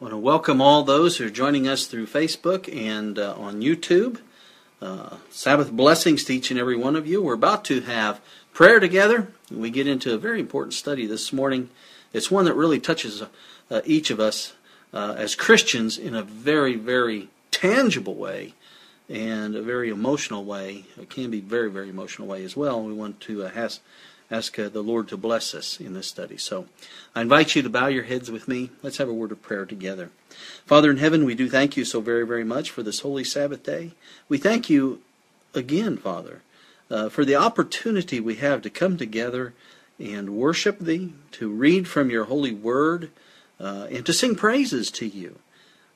I want to welcome all those who are joining us through Facebook and uh, on YouTube. Uh, Sabbath blessings to each and every one of you. We're about to have prayer together. We get into a very important study this morning. It's one that really touches uh, each of us uh, as Christians in a very, very tangible way and a very emotional way. It can be very, very emotional way as well. We want to uh, ask, uh, the Lord to bless us in this study. So I invite you to bow your heads with me. Let's have a word of prayer together. Father in heaven, we do thank you so very, very much for this holy Sabbath day. We thank you again, Father, uh, for the opportunity we have to come together and worship Thee, to read from your holy word, uh, and to sing praises to you.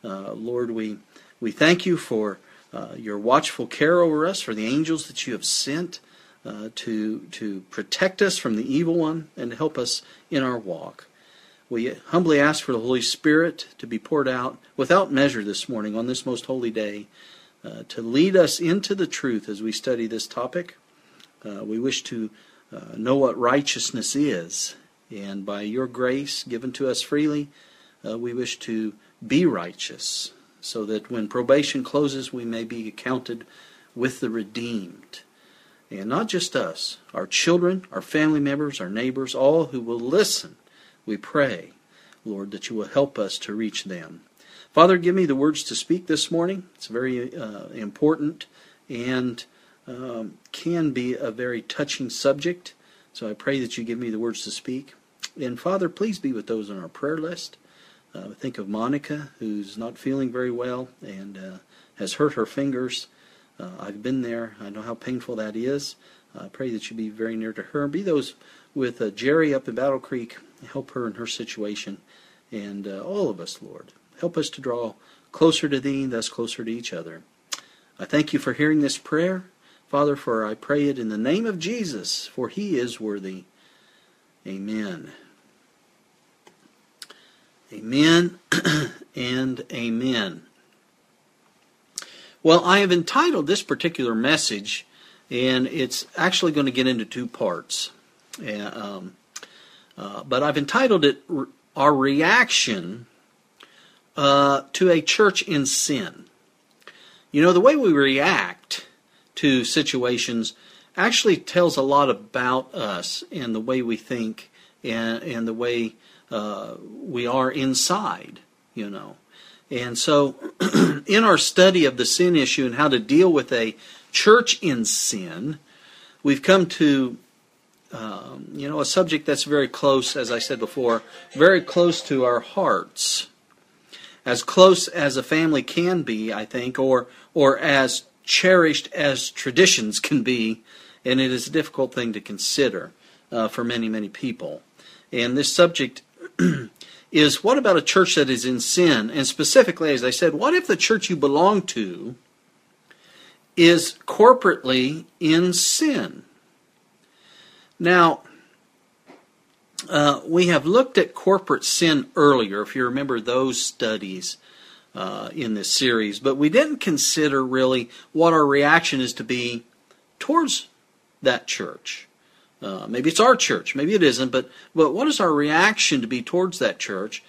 Uh, Lord, we, we thank you for uh, your watchful care over us, for the angels that you have sent uh, to, to protect us from the evil one and help us in our walk. We humbly ask for the Holy Spirit to be poured out without measure this morning on this most holy day uh, to lead us into the truth as we study this topic. Uh, we wish to uh, know what righteousness is, and by your grace given to us freely, uh, we wish to be righteous so that when probation closes, we may be accounted with the redeemed. And not just us, our children, our family members, our neighbors, all who will listen we pray, Lord, that you will help us to reach them. Father, give me the words to speak this morning. It's very uh, important and um, can be a very touching subject. So I pray that you give me the words to speak. And Father, please be with those on our prayer list. Uh, think of Monica, who's not feeling very well and uh, has hurt her fingers. Uh, I've been there. I know how painful that is. I pray that you be very near to her. Be those with uh, Jerry up in Battle Creek Help her in her situation. And uh, all of us, Lord, help us to draw closer to Thee, thus closer to each other. I thank you for hearing this prayer. Father, for I pray it in the name of Jesus, for He is worthy. Amen. Amen and amen. Well, I have entitled this particular message, and it's actually going to get into two parts. Um, uh, but I've entitled it Our Reaction uh, to a Church in Sin. You know, the way we react to situations actually tells a lot about us and the way we think and, and the way uh, we are inside, you know. And so, in our study of the sin issue and how to deal with a church in sin, we've come to um, you know, a subject that's very close, as I said before, very close to our hearts. As close as a family can be, I think, or, or as cherished as traditions can be, and it is a difficult thing to consider uh, for many, many people. And this subject is what about a church that is in sin? And specifically, as I said, what if the church you belong to is corporately in sin? Now, uh, we have looked at corporate sin earlier, if you remember those studies uh, in this series, but we didn't consider really what our reaction is to be towards that church. Uh, maybe it's our church, maybe it isn't, but, but what is our reaction to be towards that church?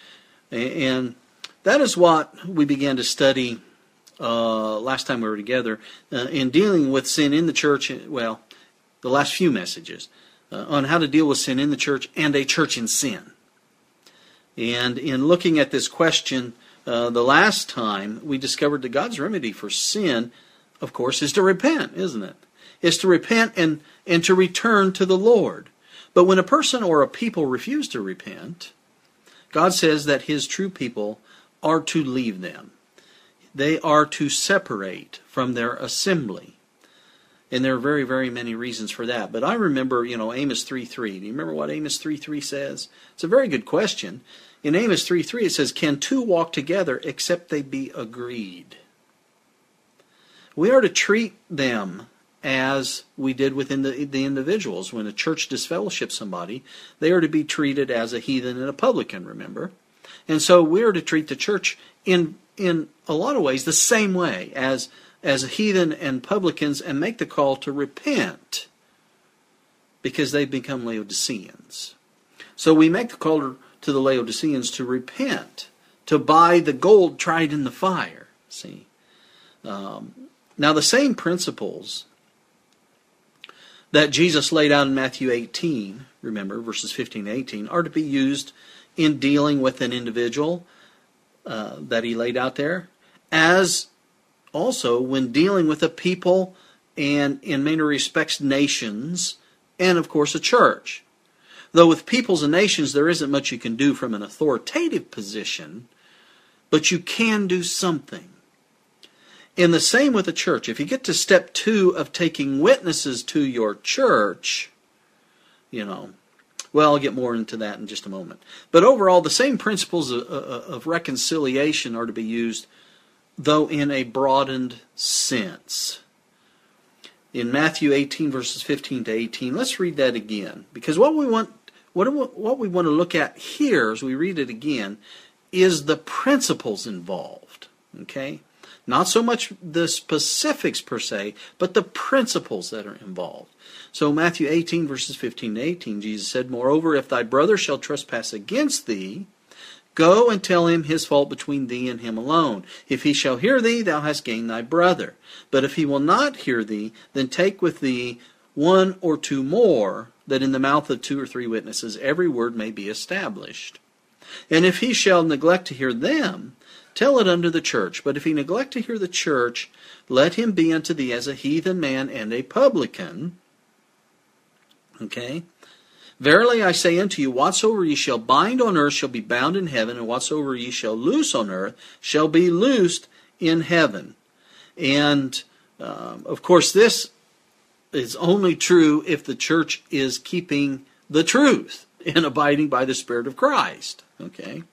And that is what we began to study uh, last time we were together uh, in dealing with sin in the church. Well, the last few messages uh, on how to deal with sin in the church and a church in sin. And in looking at this question uh, the last time, we discovered that God's remedy for sin, of course, is to repent, isn't it? Is to repent and, and to return to the Lord. But when a person or a people refuse to repent, God says that his true people are to leave them. They are to separate from their assembly. And there are very, very many reasons for that. But I remember, you know, Amos 3.3. Do you remember what Amos 3.3 says? It's a very good question. In Amos 3.3 it says, Can two walk together except they be agreed? We are to treat them as we did within the, the individuals. When a church disfellowships somebody, they are to be treated as a heathen and a publican, remember? And so we are to treat the church in in a lot of ways the same way as as heathen and publicans and make the call to repent because they've become Laodiceans. So we make the call to the Laodiceans to repent to buy the gold tried in the fire. See? Um, now, the same principles that Jesus laid out in Matthew 18, remember, verses 15 and 18, are to be used in dealing with an individual uh, that he laid out there, as also when dealing with a people and, in many respects, nations, and of course, a church. Though with peoples and nations, there isn't much you can do from an authoritative position, but you can do something. In the same with the church. If you get to step two of taking witnesses to your church, you know, well, I'll get more into that in just a moment. But overall, the same principles of, uh, of reconciliation are to be used, though in a broadened sense. In Matthew 18, verses 15 to 18, let's read that again. Because what we want, what, what we want to look at here as we read it again is the principles involved. Okay? Not so much the specifics per se, but the principles that are involved. So, Matthew 18, verses 15 to 18, Jesus said, Moreover, if thy brother shall trespass against thee, go and tell him his fault between thee and him alone. If he shall hear thee, thou hast gained thy brother. But if he will not hear thee, then take with thee one or two more, that in the mouth of two or three witnesses every word may be established. And if he shall neglect to hear them, tell it unto the church. But if he neglect to hear the church, let him be unto thee as a heathen man and a publican. Okay? Verily I say unto you, whatsoever ye shall bind on earth shall be bound in heaven, and whatsoever ye shall loose on earth shall be loosed in heaven. And um, of course, this is only true if the church is keeping the truth and abiding by the Spirit of Christ. Okay?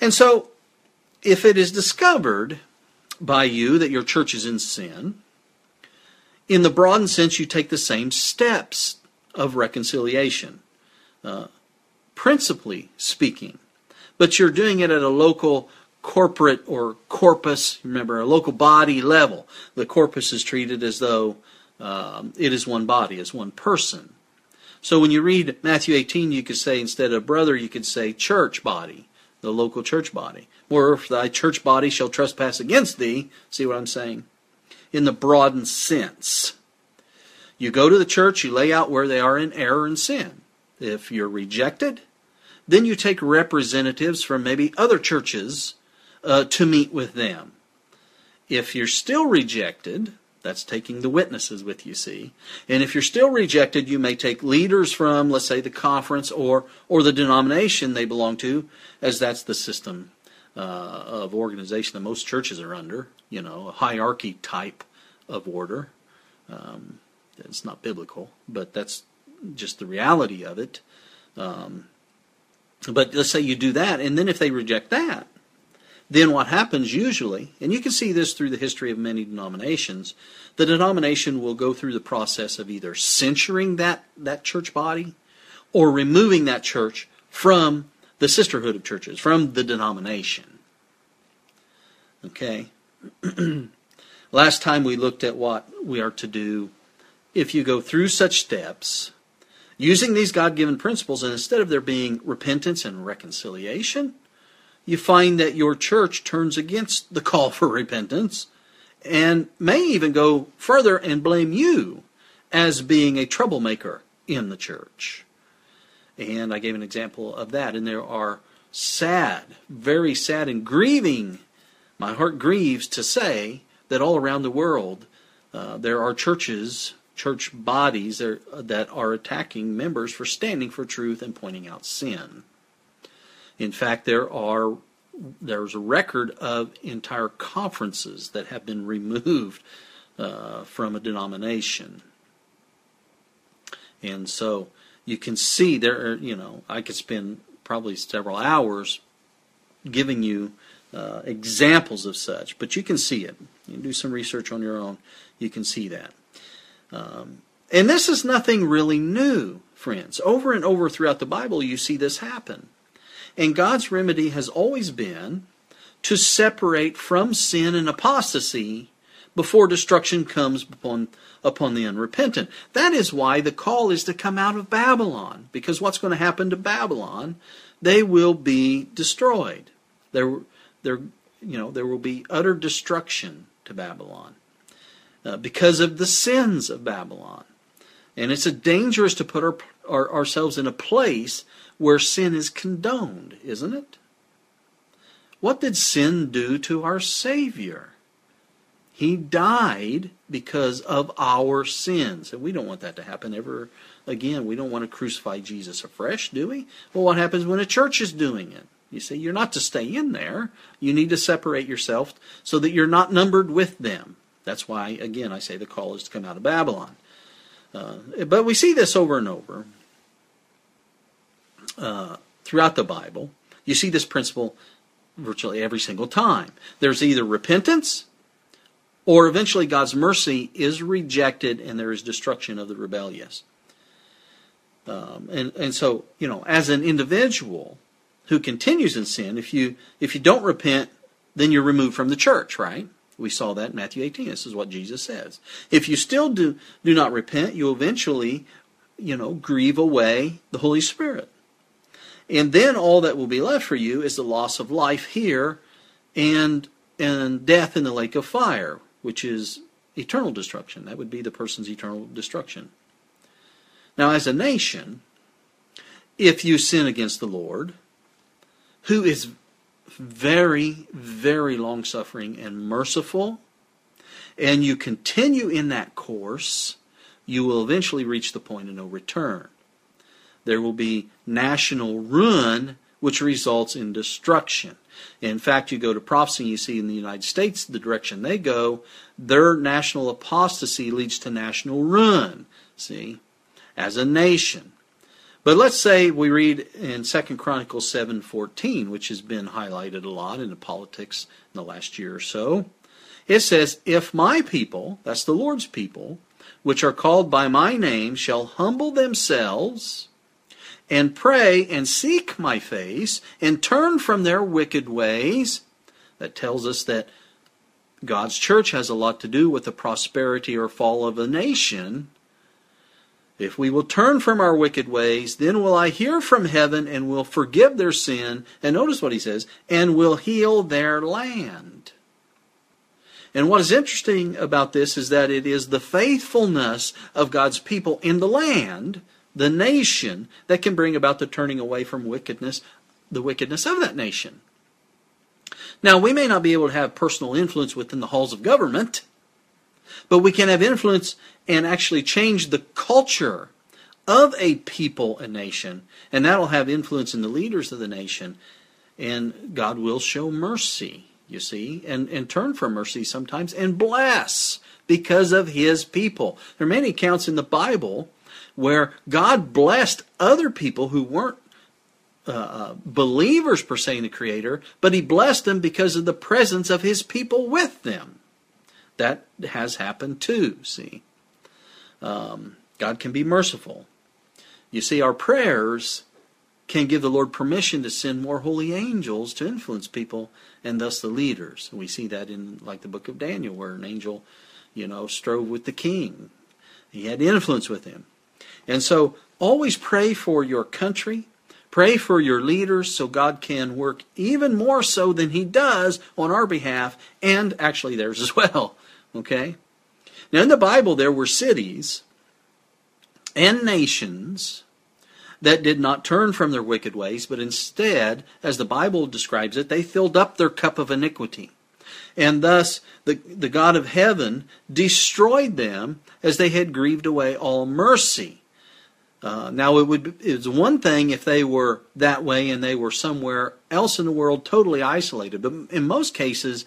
And so, if it is discovered by you that your church is in sin, in the broadened sense, you take the same steps of reconciliation, uh, principally speaking. But you're doing it at a local corporate or corpus, remember, a local body level. The corpus is treated as though um, it is one body, as one person. So when you read Matthew 18, you could say instead of brother, you could say church body, the local church body. If thy church body shall trespass against thee, see what I'm saying? In the broadened sense. You go to the church, you lay out where they are in error and sin. If you're rejected, then you take representatives from maybe other churches uh, to meet with them. If you're still rejected, that's taking the witnesses with you, see. And if you're still rejected, you may take leaders from, let's say, the conference or, or the denomination they belong to, as that's the system uh, of organization that most churches are under, you know, a hierarchy type of order. Um, it's not biblical, but that's just the reality of it. Um, but let's say you do that, and then if they reject that, then what happens usually, and you can see this through the history of many denominations, the denomination will go through the process of either censuring that, that church body or removing that church from the sisterhood of churches, from the denomination. Okay? Last time we looked at what we are to do if you go through such steps, using these God given principles, and instead of there being repentance and reconciliation, you find that your church turns against the call for repentance and may even go further and blame you as being a troublemaker in the church. And I gave an example of that, and there are sad, very sad, and grieving. My heart grieves to say that all around the world uh, there are churches, church bodies that are attacking members for standing for truth and pointing out sin. In fact, there are there's a record of entire conferences that have been removed uh, from a denomination. And so you can see there, are, you know, I could spend probably several hours giving you uh, examples of such, but you can see it. You do some research on your own. You can see that. Um, and this is nothing really new, friends. Over and over throughout the Bible, you see this happen. And God's remedy has always been to separate from sin and apostasy before destruction comes upon, upon the unrepentant. That is why the call is to come out of Babylon, because what's going to happen to Babylon? They will be destroyed. There, there, you know, there will be utter destruction to Babylon uh, because of the sins of Babylon. And it's dangerous to put our, our, ourselves in a place where sin is condoned, isn't it? What did sin do to our Savior? He died because of our sins. And we don't want that to happen ever again. We don't want to crucify Jesus afresh, do we? Well, what happens when a church is doing it? You see, you're not to stay in there. You need to separate yourself so that you're not numbered with them. That's why, again, I say the call is to come out of Babylon. Uh, but we see this over and over uh, throughout the Bible. You see this principle virtually every single time. There's either repentance or eventually God's mercy is rejected and there is destruction of the rebellious. Um, and, and so, you know, as an individual who continues in sin, if you if you don't repent, then you're removed from the church, right? We saw that in Matthew 18. This is what Jesus says. If you still do do not repent, you eventually, you know, grieve away the Holy Spirit. And then all that will be left for you is the loss of life here and and death in the lake of fire, which is eternal destruction. That would be the person's eternal destruction. Now, as a nation, if you sin against the Lord, who is very, very long suffering and merciful, and you continue in that course, you will eventually reach the point of no return. There will be national ruin, which results in destruction. In fact, you go to prophecy, you see in the United States the direction they go, their national apostasy leads to national ruin. See? As a nation. But let's say we read in 2 Chronicles 7:14, which has been highlighted a lot in the politics in the last year or so. It says, "If my people, that's the Lord's people, which are called by my name, shall humble themselves and pray and seek my face and turn from their wicked ways." That tells us that God's church has a lot to do with the prosperity or fall of a nation if we will turn from our wicked ways, then will I hear from heaven and will forgive their sin. And notice what he says, and will heal their land. And what is interesting about this is that it is the faithfulness of God's people in the land, the nation, that can bring about the turning away from wickedness, the wickedness of that nation. Now, we may not be able to have personal influence within the halls of government, but we can have influence and actually change the culture of a people, a nation, and that'll have influence in the leaders of the nation. And God will show mercy, you see, and, and turn from mercy sometimes and bless because of his people. There are many accounts in the Bible where God blessed other people who weren't uh, uh believers per se in the Creator, but he blessed them because of the presence of his people with them. That has happened too, see. Um, God can be merciful. You see, our prayers can give the Lord permission to send more holy angels to influence people and thus the leaders. we see that in like the book of Daniel where an angel, you know, strove with the king. He had influence with him. And so always pray for your country, pray for your leaders so God can work even more so than he does on our behalf and actually theirs as well. Okay? Now, in the Bible, there were cities and nations that did not turn from their wicked ways, but instead, as the Bible describes it, they filled up their cup of iniquity. And thus, the, the God of heaven destroyed them as they had grieved away all mercy. Uh, now, it would it's one thing if they were that way and they were somewhere else in the world totally isolated, but in most cases,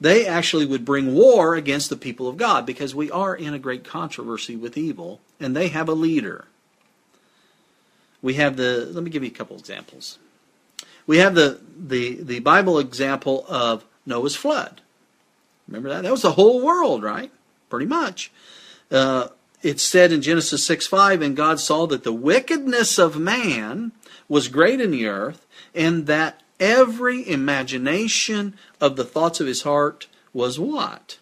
they actually would bring war against the people of God because we are in a great controversy with evil, and they have a leader. We have the, let me give you a couple examples. We have the, the, the Bible example of Noah's flood. Remember that? That was the whole world, right? Pretty much. Uh, it's said in Genesis 6 5, and God saw that the wickedness of man was great in the earth, and that every imagination of the thoughts of his heart was what?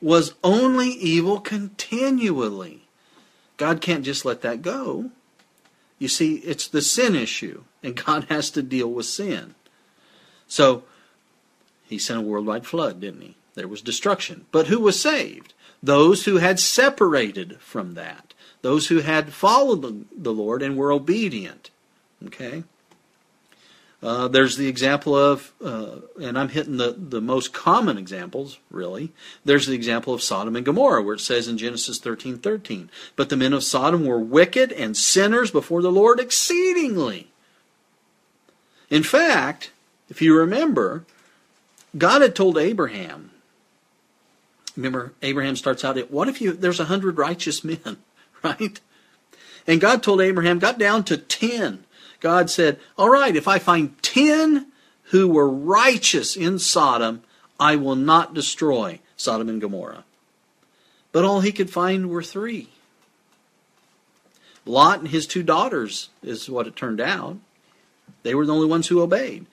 Was only evil continually. God can't just let that go. You see, it's the sin issue, and God has to deal with sin. So he sent a worldwide flood, didn't he? There was destruction. But who was saved? Those who had separated from that. Those who had followed the Lord and were obedient. Okay? Uh, there's the example of, uh, and I'm hitting the, the most common examples, really. There's the example of Sodom and Gomorrah, where it says in Genesis 13 13, But the men of Sodom were wicked and sinners before the Lord exceedingly. In fact, if you remember, God had told Abraham, remember, Abraham starts out at, what if you, there's a hundred righteous men, right? And God told Abraham, got down to ten. God said, All right, if I find ten who were righteous in Sodom, I will not destroy Sodom and Gomorrah. But all he could find were three. Lot and his two daughters is what it turned out. They were the only ones who obeyed.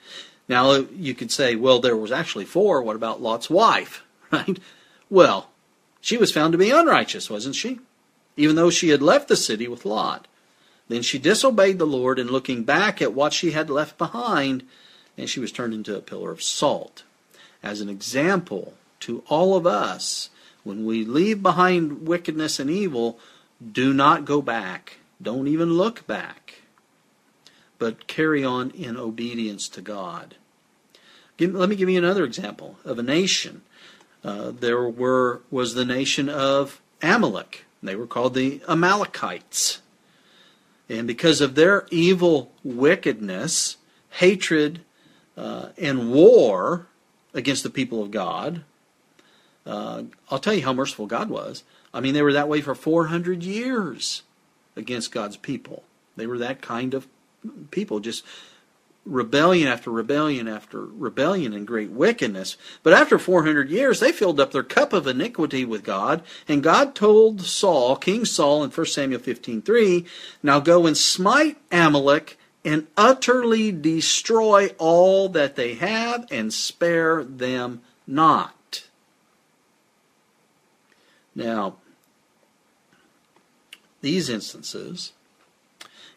Now, you could say, well, there was actually four. What about Lot's wife? Right? Well, she was found to be unrighteous, wasn't she? Even though she had left the city with Lot. Then she disobeyed the Lord, in looking back at what she had left behind, and she was turned into a pillar of salt. As an example to all of us, when we leave behind wickedness and evil, do not go back. Don't even look back. But carry on in obedience to God. Give, let me give you another example of a nation. Uh, there were was the nation of Amalek. They were called the Amalekites. And because of their evil wickedness, hatred, uh, and war against the people of God, uh, I'll tell you how merciful God was. I mean, they were that way for 400 years against God's people. They were that kind of people, just rebellion after rebellion after rebellion and great wickedness. But after 400 years, they filled up their cup of iniquity with God, and God told Saul, King Saul in 1 Samuel 15:3, "Now go and smite Amalek and utterly destroy all that they have and spare them not." Now, these instances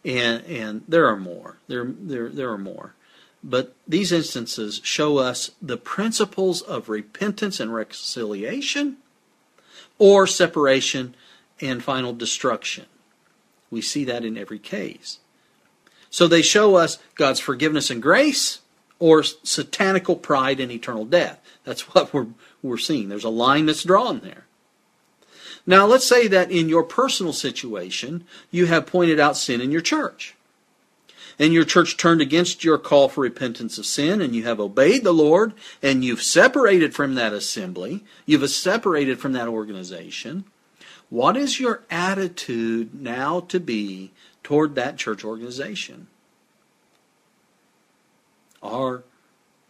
and and there are more. There there there are more. But these instances show us the principles of repentance and reconciliation or separation and final destruction. We see that in every case. So they show us God's forgiveness and grace or satanical pride and eternal death. That's what we're, we're seeing. There's a line that's drawn there. Now, let's say that in your personal situation, you have pointed out sin in your church. And your church turned against your call for repentance of sin, and you have obeyed the Lord, and you've separated from that assembly, you've separated from that organization. What is your attitude now to be toward that church organization? Our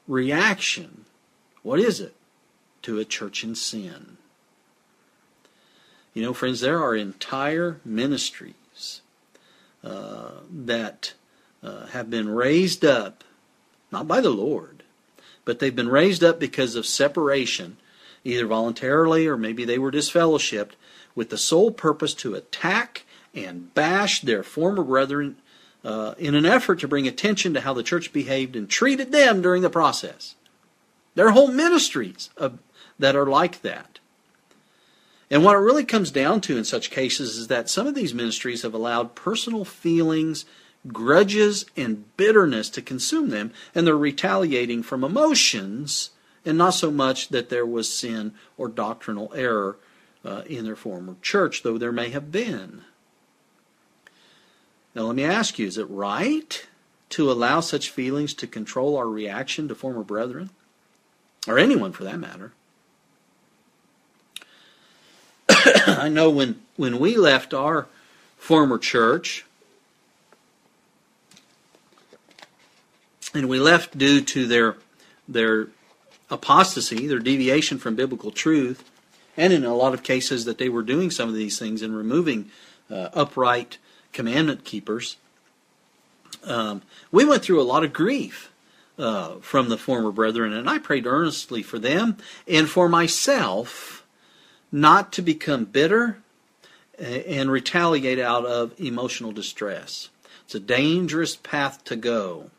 reaction, what is it to a church in sin? You know, friends, there are entire ministries uh, that uh, have been raised up, not by the Lord, but they've been raised up because of separation, either voluntarily or maybe they were disfellowshipped, with the sole purpose to attack and bash their former brethren uh, in an effort to bring attention to how the church behaved and treated them during the process. There are whole ministries of, that are like that. And what it really comes down to in such cases is that some of these ministries have allowed personal feelings, grudges, and bitterness to consume them, and they're retaliating from emotions and not so much that there was sin or doctrinal error uh, in their former church, though there may have been. Now, let me ask you is it right to allow such feelings to control our reaction to former brethren? Or anyone for that matter? I know when, when we left our former church, and we left due to their their apostasy, their deviation from biblical truth, and in a lot of cases that they were doing some of these things and removing uh, upright commandment keepers. Um, we went through a lot of grief uh, from the former brethren, and I prayed earnestly for them and for myself not to become bitter and retaliate out of emotional distress. It's a dangerous path to go.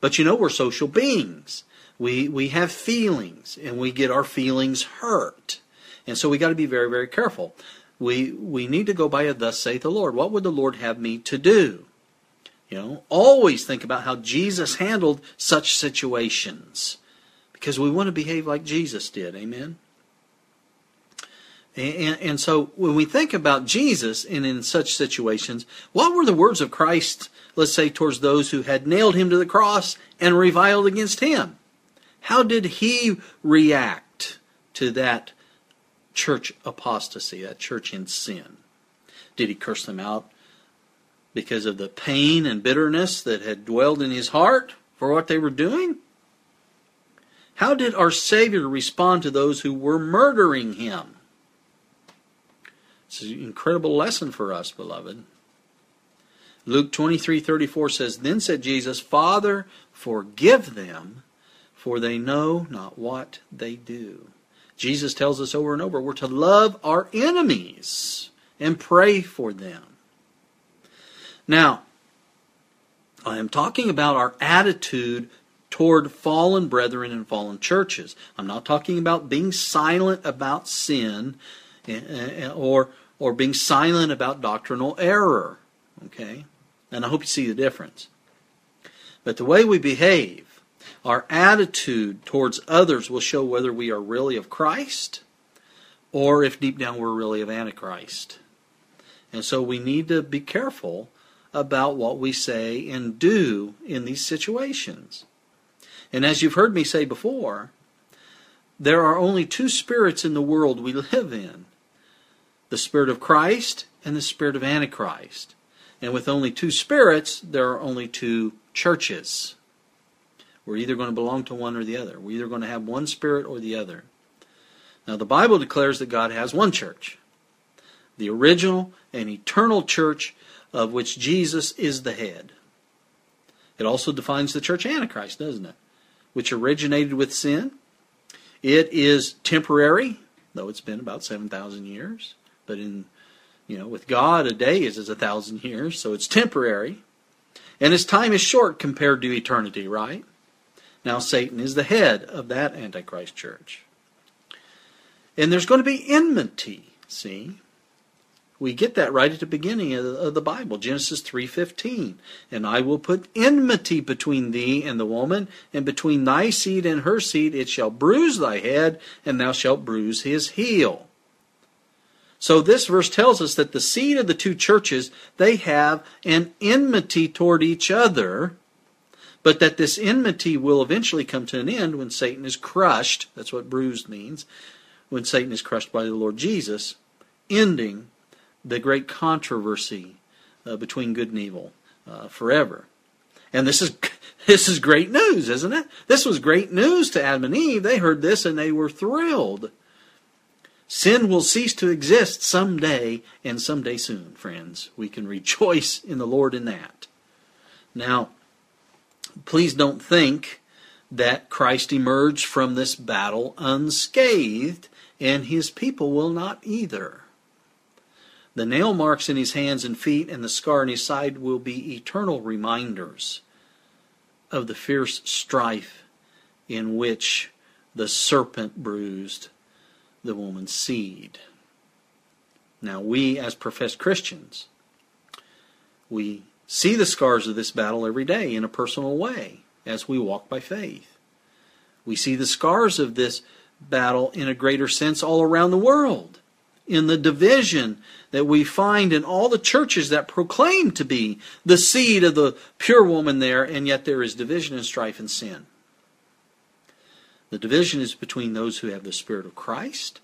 But you know, we're social beings. We, we have feelings, and we get our feelings hurt. And so we got to be very, very careful. We, we need to go by a thus saith the Lord. What would the Lord have me to do? You know, always think about how Jesus handled such situations because we want to behave like Jesus did. Amen? And, and, so when we think about Jesus and in such situations, what were the words of Christ, let's say, towards those who had nailed him to the cross and reviled against him? How did he react to that church apostasy, that church in sin? Did he curse them out because of the pain and bitterness that had dwelled in his heart for what they were doing? How did our Savior respond to those who were murdering him? It's an incredible lesson for us, beloved. Luke 23:34 says, "Then said Jesus, Father, forgive them, for they know not what they do. Jesus tells us over and over we're to love our enemies and pray for them. Now, I am talking about our attitude toward fallen brethren and fallen churches. I'm not talking about being silent about sin Eh, eh, or or being silent about doctrinal error. Okay? And I hope you see the difference. But the way we behave our attitude towards others will show whether we are really of Christ or if deep down we're really of Antichrist. And so we need to be careful about what we say and do in these situations. And as you've heard me say before, there are only two spirits in the world we live in the spirit of Christ and the spirit of Antichrist. And with only two spirits, there are only two churches. We're either going to belong to one or the other. We're either going to have one spirit or the other. Now, the Bible declares that God has one church, the original and eternal church of which Jesus is the head. It also defines the church Antichrist, doesn't it? Which originated with sin. It is temporary, though it's been about 7,000 years. But in, you know, with God, a day is as a thousand years, so it's temporary. And his time is short compared to eternity, right? Now, Satan is the head of that Antichrist church. And there's going to be enmity, see? We get that right at the beginning of the Bible, Genesis 3:15. And I will put enmity between thee and the woman, and between thy seed and her seed it shall bruise thy head, and thou shalt bruise his heel. So this verse tells us that the seed of the two churches, they have an enmity toward each other but that this enmity will eventually come to an end when Satan is crushed. That's what bruised means. When Satan is crushed by the Lord Jesus, ending the great controversy uh, between good and evil uh, forever. And this is this is great news, isn't it? This was great news to Adam and Eve. They heard this and they were thrilled. Sin will cease to exist someday and someday soon, friends. We can rejoice in the Lord in that. Now, please don't think that Christ emerged from this battle unscathed, and his people will not either. The nail marks in his hands and feet and the scar in his side will be eternal reminders of the fierce strife in which the serpent bruised the woman's seed. Now, we as professed Christians, we see the scars of this battle every day in a personal way as we walk by faith. We see the scars of this battle in a greater sense all around the world, in the division that we find in all the churches that proclaim to be the seed of the pure woman there, and yet there is division and strife and sin. The division is between those who have the Spirit of Christ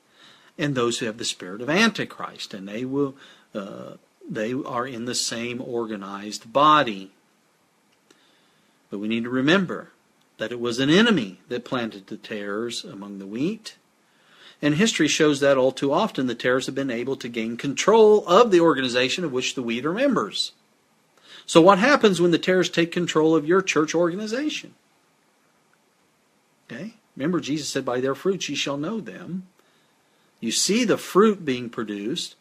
and those who have the Spirit of Antichrist, and they will uh, they are in the same organized body. But we need to remember that it was an enemy that planted the tares among the wheat. And history shows that all too often the tares have been able to gain control of the organization of which the wheat are members. So, what happens when the tares take control of your church organization? Okay? Remember, Jesus said, By their fruits ye shall know them. You see the fruit being produced,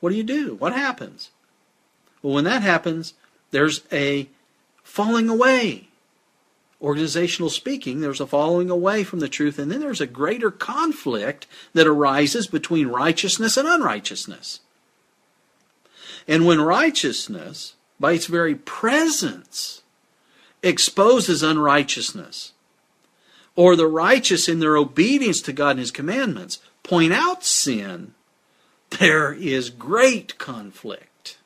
what do you do? What happens? Well, when that happens, there's a falling away organizational speaking, there's a falling away from the truth, and then there's a greater conflict that arises between righteousness and unrighteousness. And when righteousness, by its very presence, exposes unrighteousness, or the righteous in their obedience to God and His commandments point out sin, there is great conflict.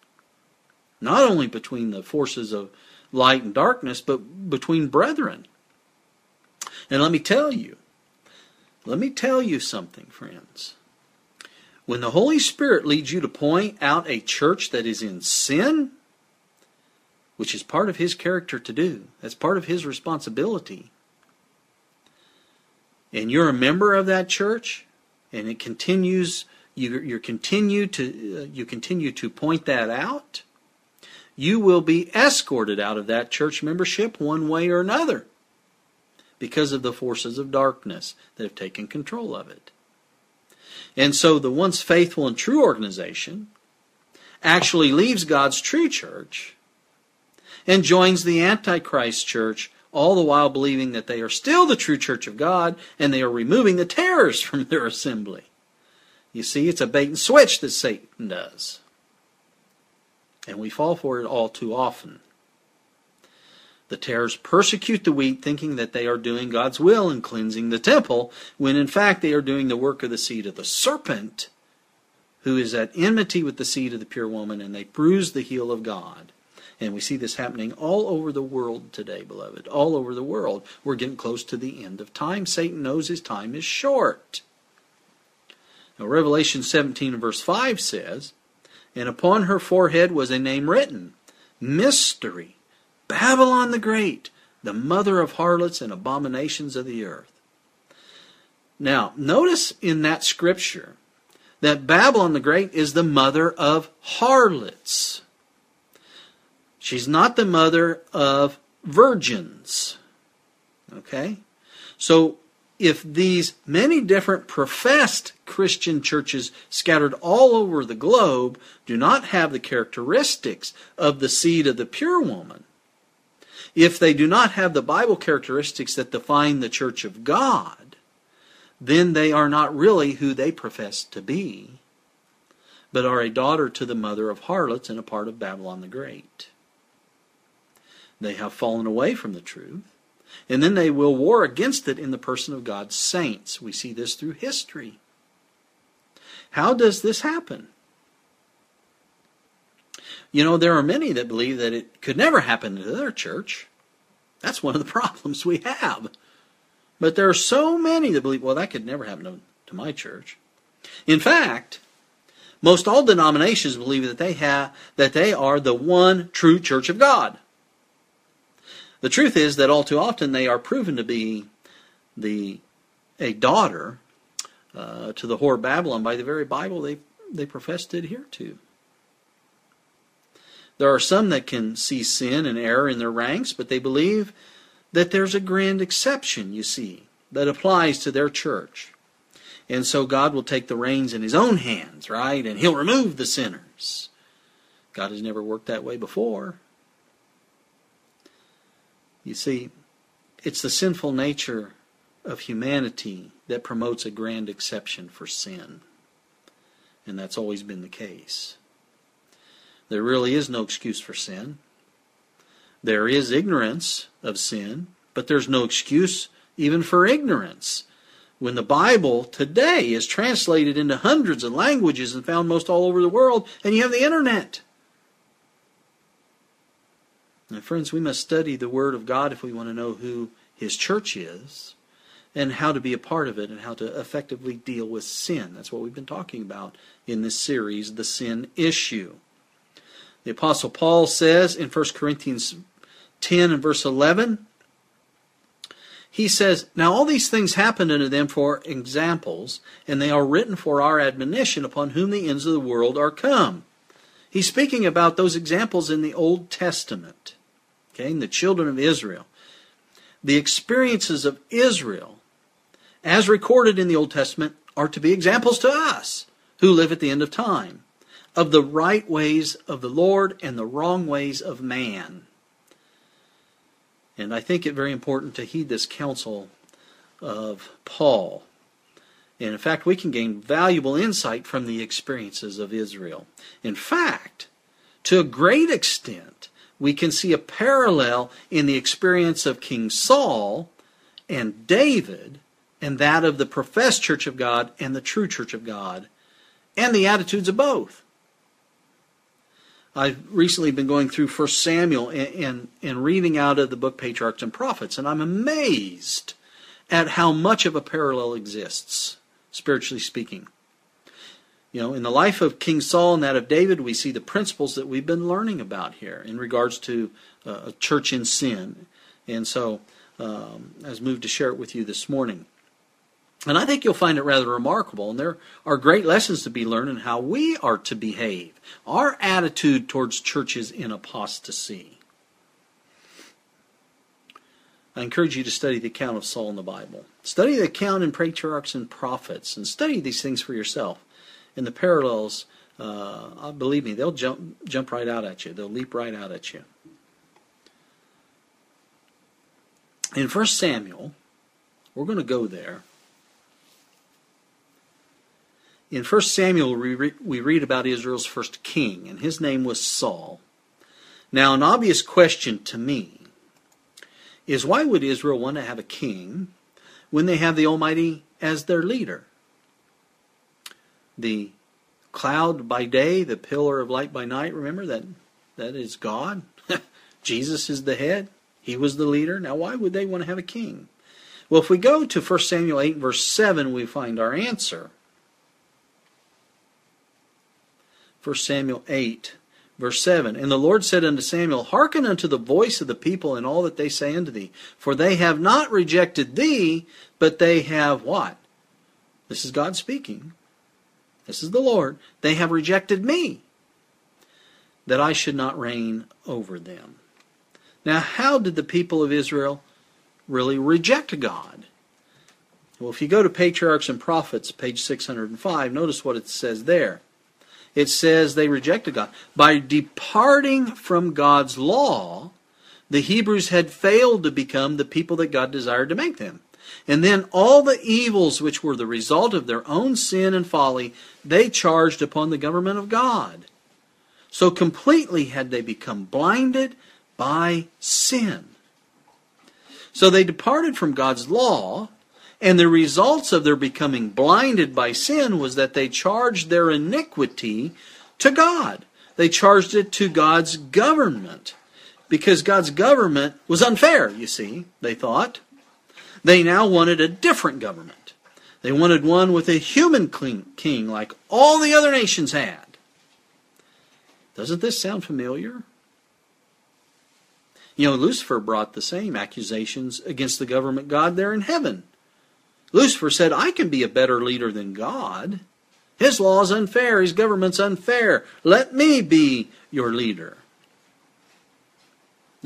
Not only between the forces of light and darkness, but between brethren. And let me tell you, let me tell you something, friends. When the Holy Spirit leads you to point out a church that is in sin, which is part of His character to do, that's part of His responsibility, and you're a member of that church, and it continues, you, you continue to uh, you continue to point that out, you will be escorted out of that church membership one way or another because of the forces of darkness that have taken control of it. And so the once faithful and true organization actually leaves God's true church and joins the Antichrist church, all the while believing that they are still the true church of God and they are removing the tares from their assembly. You see, it's a bait and switch that Satan does and we fall for it all too often. The tares persecute the wheat, thinking that they are doing God's will in cleansing the temple, when in fact they are doing the work of the seed of the serpent, who is at enmity with the seed of the pure woman, and they bruise the heel of God. And we see this happening all over the world today, beloved. All over the world. We're getting close to the end of time. Satan knows his time is short. Now, Revelation 17 verse 5 says, and upon her forehead was a name written Mystery, Babylon the Great, the mother of harlots and abominations of the earth. Now, notice in that scripture that Babylon the Great is the mother of harlots. She's not the mother of virgins. Okay? So if these many different professed Christian churches scattered all over the globe do not have the characteristics of the seed of the pure woman, if they do not have the Bible characteristics that define the church of God, then they are not really who they profess to be, but are a daughter to the mother of harlots and a part of Babylon the Great. They have fallen away from the truth and then they will war against it in the person of God's saints. We see this through history. How does this happen? You know, there are many that believe that it could never happen to their church. That's one of the problems we have. But there are so many that believe, well, that could never happen to, to my church. In fact, most all denominations believe that they have that they are the one true church of God. The truth is that all too often they are proven to be the a daughter uh, to the whore Babylon by the very Bible they they profess to adhere to. There are some that can see sin and error in their ranks, but they believe that there's a grand exception, you see, that applies to their church. And so God will take the reins in his own hands, right? And he'll remove the sinners. God has never worked that way before. You see, it's the sinful nature of humanity that promotes a grand exception for sin. And that's always been the case. There really is no excuse for sin. There is ignorance of sin, but there's no excuse even for ignorance. When the Bible today is translated into hundreds of languages and found most all over the world, and you have the internet. And friends, we must study the Word of God if we want to know who His church is and how to be a part of it and how to effectively deal with sin. That's what we've been talking about in this series, the sin issue. The Apostle Paul says in 1 Corinthians 10 and verse 11, he says, Now all these things happened unto them for examples, and they are written for our admonition upon whom the ends of the world are come. He's speaking about those examples in the Old Testament okay, and the children of Israel. The experiences of Israel, as recorded in the Old Testament, are to be examples to us who live at the end of time of the right ways of the Lord and the wrong ways of man. And I think it very important to heed this counsel of Paul. And in fact, we can gain valuable insight from the experiences of Israel. In fact, to a great extent, we can see a parallel in the experience of King Saul and David and that of the professed church of God and the true church of God and the attitudes of both. I've recently been going through 1 Samuel and, and, and, reading out of the book Patriarchs and Prophets, and I'm amazed at how much of a parallel exists, spiritually speaking. You know, in the life of King Saul and that of David, we see the principles that we've been learning about here in regards to uh, a church in sin. And so um, I was moved to share it with you this morning. And I think you'll find it rather remarkable. And there are great lessons to be learned in how we are to behave, our attitude towards churches in apostasy. I encourage you to study the account of Saul in the Bible. Study the account in Patriarchs and Prophets, and study these things for yourself. And the parallels, uh, believe me, they'll jump jump right out at you. They'll leap right out at you. In 1 Samuel, we're going to go there. In 1 Samuel, we, we read about Israel's first king, and his name was Saul. Now, an obvious question to me is why would Israel want to have a king when they have the Almighty as their leader? The cloud by day, the pillar of light by night, remember that that is God. Jesus is the head. He was the leader. Now, why would they want to have a king? Well, if we go to 1 Samuel 8, verse 7, we find our answer. 1 Samuel 8, verse 7. And the Lord said unto Samuel, Hearken unto the voice of the people in all that they say unto thee, for they have not rejected thee, but they have what? This is God speaking. This is the Lord. They have rejected me, that I should not reign over them. Now, how did the people of Israel really reject God? Well, if you go to Patriarchs and Prophets, page 605, notice what it says there. It says they rejected God. By departing from God's law, the Hebrews had failed to become the people that God desired to make them. And then all the evils which were the result of their own sin and folly, they charged upon the government of God. So completely had they become blinded by sin. So they departed from God's law, and the results of their becoming blinded by sin was that they charged their iniquity to God. They charged it to God's government. Because God's government was unfair, you see, they thought. They now wanted a different government. They wanted one with a human king like all the other nations had. Doesn't this sound familiar? You know, Lucifer brought the same accusations against the government God there in heaven. Lucifer said, I can be a better leader than God. His law is unfair, his government's unfair. Let me be your leader.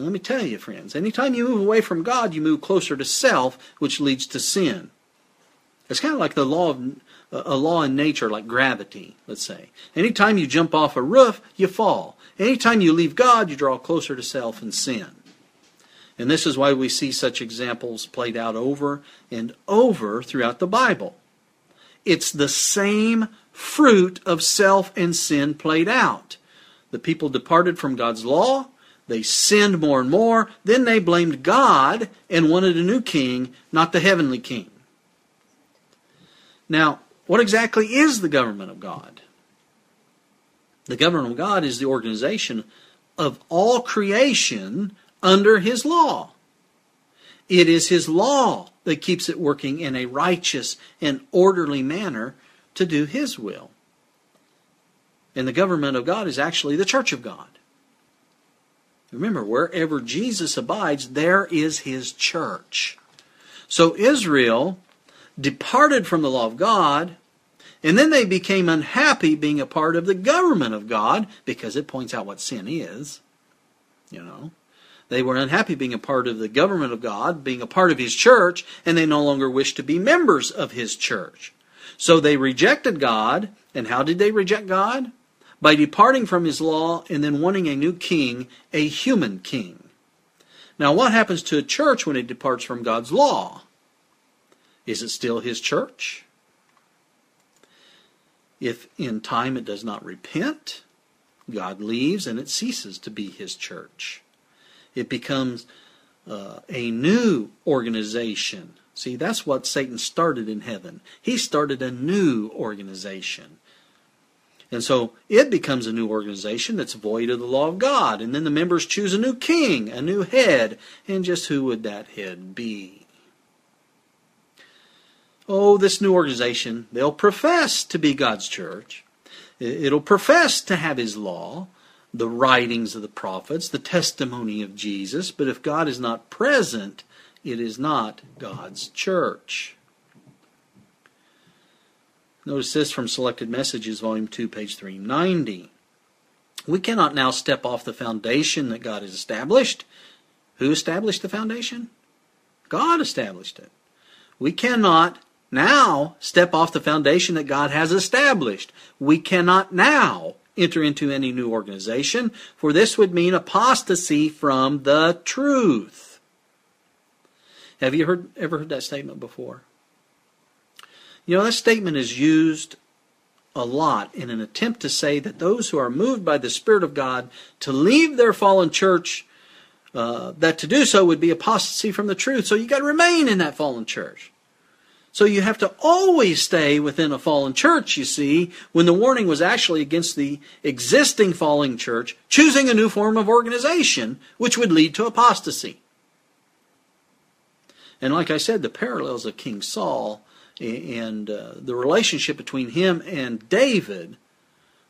Let me tell you, friends, anytime you move away from God, you move closer to self, which leads to sin. It's kind of like the law of a law in nature, like gravity, let's say. Anytime you jump off a roof, you fall. Anytime you leave God, you draw closer to self and sin. And this is why we see such examples played out over and over throughout the Bible. It's the same fruit of self and sin played out. The people departed from God's law, they sinned more and more, then they blamed God and wanted a new king, not the heavenly king. Now, what exactly is the government of God? The government of God is the organization of all creation under his law. It is his law that keeps it working in a righteous and orderly manner to do his will. And the government of God is actually the church of God. Remember, wherever Jesus abides, there is his church. So Israel departed from the law of God, and then they became unhappy being a part of the government of God because it points out what sin is. You know. They were unhappy being a part of the government of God, being a part of His church, and they no longer wished to be members of His church. So they rejected God, and how did they reject God? By departing from His law and then wanting a new king, a human king. Now, what happens to a church when it departs from God's law? Is it still his church? If in time it does not repent, God leaves and it ceases to be his church. It becomes uh, a new organization. See, that's what Satan started in heaven. He started a new organization. And so it becomes a new organization that's void of the law of God. And then the members choose a new king, a new head. And just who would that head be? Oh, this new organization, they'll profess to be God's church. It'll profess to have His law, the writings of the prophets, the testimony of Jesus. But if God is not present, it is not God's church. Notice this from Selected Messages, Volume 2, page 390. We cannot now step off the foundation that God has established. Who established the foundation? God established it. We cannot now step off the foundation that God has established. We cannot now enter into any new organization, for this would mean apostasy from the truth. Have you heard, ever heard that statement before? You know, that statement is used a lot in an attempt to say that those who are moved by the Spirit of God to leave their fallen church, uh, that to do so would be apostasy from the truth. So you got to remain in that fallen church. So you have to always stay within a fallen church, you see, when the warning was actually against the existing fallen church choosing a new form of organization, which would lead to apostasy. And like I said, the parallels of King Saul and uh, the relationship between him and David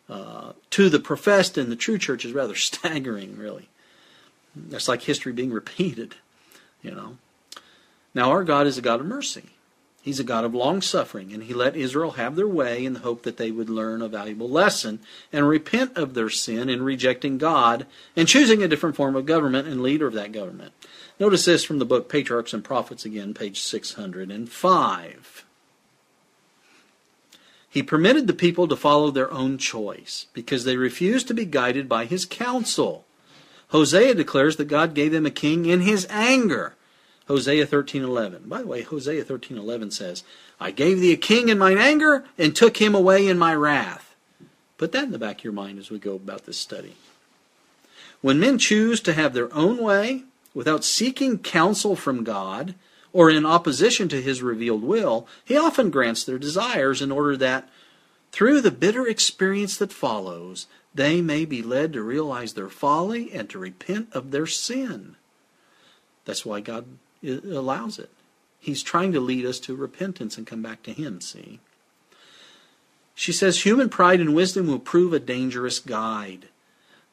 uh, to the professed and the true church is rather staggering, really. That's like history being repeated, you know. Now, our God is a God of mercy. He's a God of long suffering, and He let Israel have their way in the hope that they would learn a valuable lesson and repent of their sin in rejecting God and choosing a different form of government and leader of that government. Notice this from the book Patriarchs and Prophets again, page 605. He permitted the people to follow their own choice because they refused to be guided by his counsel. Hosea declares that God gave them a king in his anger. Hosea 13:11. By the way, Hosea 13:11 says, "I gave thee a king in mine anger and took him away in my wrath." Put that in the back of your mind as we go about this study. When men choose to have their own way without seeking counsel from God, or in opposition to his revealed will, he often grants their desires in order that, through the bitter experience that follows, they may be led to realize their folly and to repent of their sin. That's why God uh, allows it. He's trying to lead us to repentance and come back to Him, see? She says, Human pride and wisdom will prove a dangerous guide.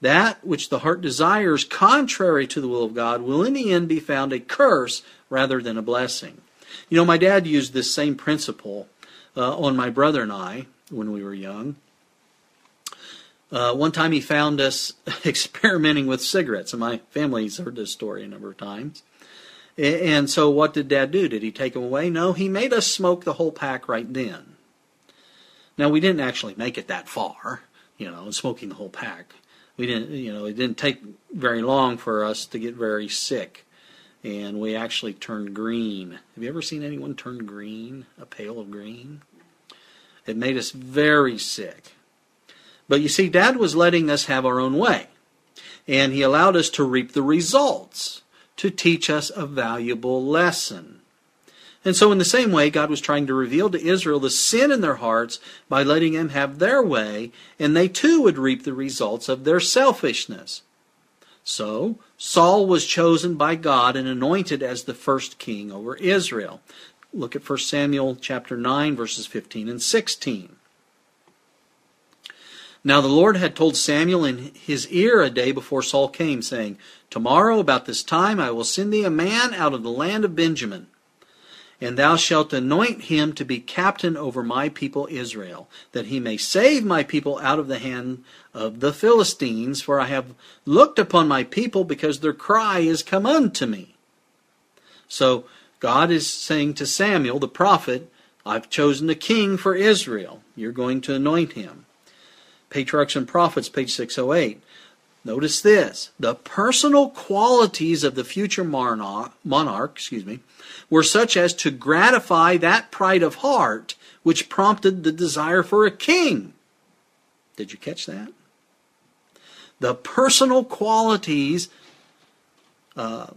That which the heart desires contrary to the will of God will in the end be found a curse rather than a blessing. You know, my dad used this same principle uh, on my brother and I when we were young. Uh, one time he found us experimenting with cigarettes, and my family's heard this story a number of times. And so, what did Dad do? Did he take them away? No, he made us smoke the whole pack right then. Now, we didn't actually make it that far, you know, smoking the whole pack we didn't, you know, it didn't take very long for us to get very sick, and we actually turned green. Have you ever seen anyone turn green? A pale of green? It made us very sick. But you see, Dad was letting us have our own way, and he allowed us to reap the results to teach us a valuable lesson. And so, in the same way, God was trying to reveal to Israel the sin in their hearts by letting them have their way, and they too would reap the results of their selfishness. So, Saul was chosen by God and anointed as the first king over Israel. Look at 1 Samuel chapter 9 verses 15 and 16. Now the Lord had told Samuel in his ear a day before Saul came, saying, Tomorrow about this time I will send thee a man out of the land of Benjamin and thou shalt anoint him to be captain over my people Israel, that he may save my people out of the hand of the Philistines, for I have looked upon my people because their cry is come unto me. So God is saying to Samuel, the prophet, I've chosen a king for Israel. You're going to anoint him. Patriarchs and Prophets, page 608. Notice this. The personal qualities of the future monarch, monarch excuse me, were such as to gratify that pride of heart which prompted the desire for a king. Did you catch that? The personal qualities uh,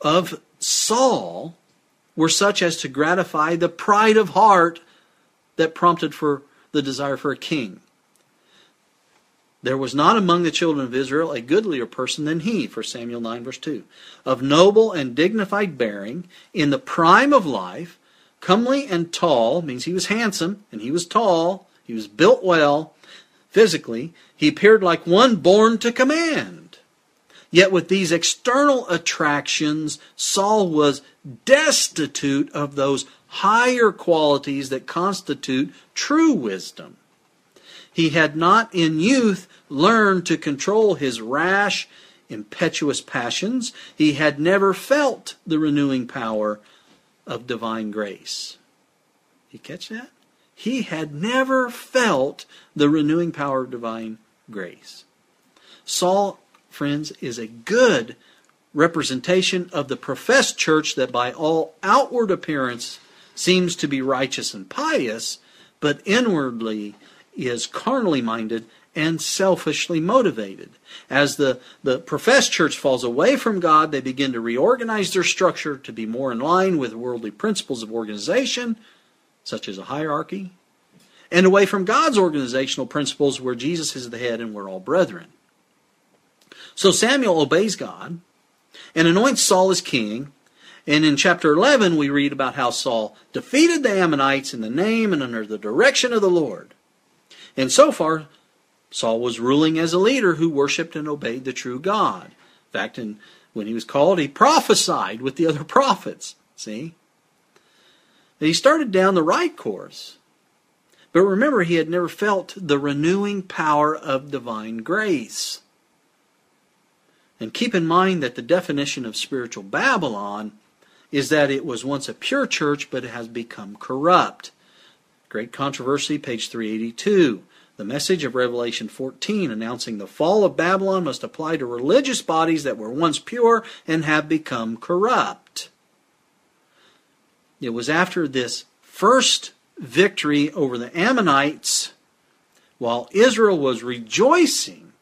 of Saul were such as to gratify the pride of heart that prompted for the desire for a king. There was not among the children of Israel a goodlier person than he, for Samuel 9, verse 2. Of noble and dignified bearing, in the prime of life, comely and tall, means he was handsome, and he was tall, he was built well, physically, he appeared like one born to command. Yet with these external attractions, Saul was destitute of those higher qualities that constitute true wisdom. He had not in youth learned to control his rash, impetuous passions. He had never felt the renewing power of divine grace. You catch that? He had never felt the renewing power of divine grace. Saul, friends, is a good representation of the professed church that by all outward appearance seems to be righteous and pious, but inwardly is carnally minded and selfishly motivated. As the, the professed church falls away from God, they begin to reorganize their structure to be more in line with worldly principles of organization, such as a hierarchy, and away from God's organizational principles where Jesus is the head and we're all brethren. So Samuel obeys God and anoints Saul as king. And in chapter 11, we read about how Saul defeated the Ammonites in the name and under the direction of the Lord. And so far, Saul was ruling as a leader who worshiped and obeyed the true God. In fact, in, when he was called, he prophesied with the other prophets. See? And he started down the right course. But remember, he had never felt the renewing power of divine grace. And keep in mind that the definition of spiritual Babylon is that it was once a pure church, but it has become corrupt. Great Controversy, page 382. The message of Revelation 14 announcing the fall of Babylon must apply to religious bodies that were once pure and have become corrupt. It was after this first victory over the Ammonites, while Israel was rejoicing,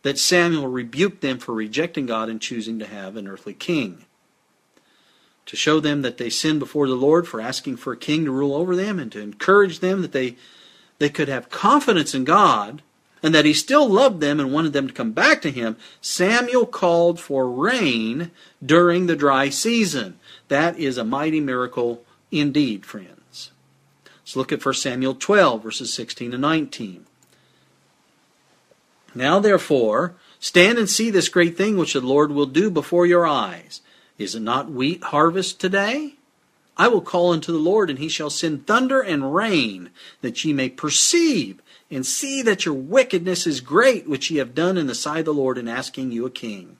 that Samuel rebuked them for rejecting God and choosing to have an earthly king to show them that they sinned before the Lord for asking for a king to rule over them and to encourage them that they, they could have confidence in God and that he still loved them and wanted them to come back to him, Samuel called for rain during the dry season. That is a mighty miracle indeed, friends. Let's look at 1 Samuel 12, verses 16 and 19. Now, therefore, stand and see this great thing which the Lord will do before your eyes. Is it not wheat harvest today? I will call unto the Lord, and he shall send thunder and rain, that ye may perceive and see that your wickedness is great, which ye have done in the sight of the Lord in asking you a king.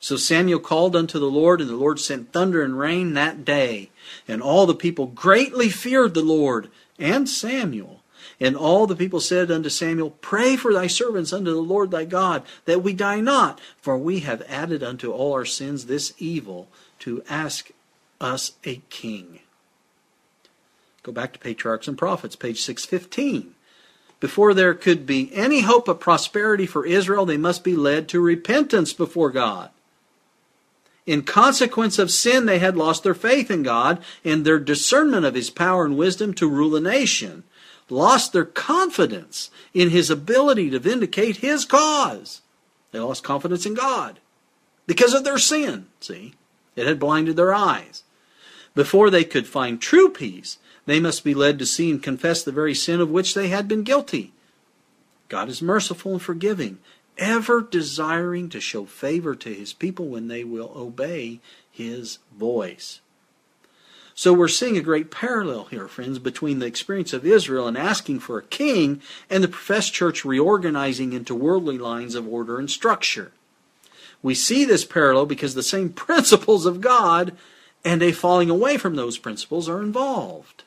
So Samuel called unto the Lord, and the Lord sent thunder and rain that day. And all the people greatly feared the Lord and Samuel. And all the people said unto Samuel, Pray for thy servants unto the Lord thy God, that we die not, for we have added unto all our sins this evil, to ask us a king. Go back to Patriarchs and Prophets, page 615. Before there could be any hope of prosperity for Israel, they must be led to repentance before God. In consequence of sin, they had lost their faith in God and their discernment of His power and wisdom to rule a nation lost their confidence in his ability to vindicate his cause. They lost confidence in God because of their sin. See, it had blinded their eyes. Before they could find true peace, they must be led to see and confess the very sin of which they had been guilty. God is merciful and forgiving, ever desiring to show favor to his people when they will obey his voice. So we're seeing a great parallel here, friends, between the experience of Israel and asking for a king and the professed church reorganizing into worldly lines of order and structure. We see this parallel because the same principles of God and a falling away from those principles are involved.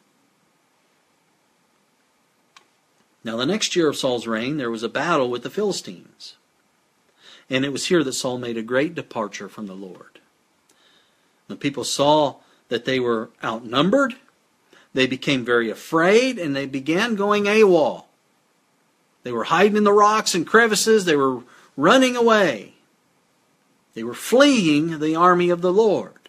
Now, the next year of Saul's reign, there was a battle with the Philistines. And it was here that Saul made a great departure from the Lord. The people saw that they were outnumbered, they became very afraid, and they began going AWOL. They were hiding in the rocks and crevices, they were running away. They were fleeing the army of the Lord.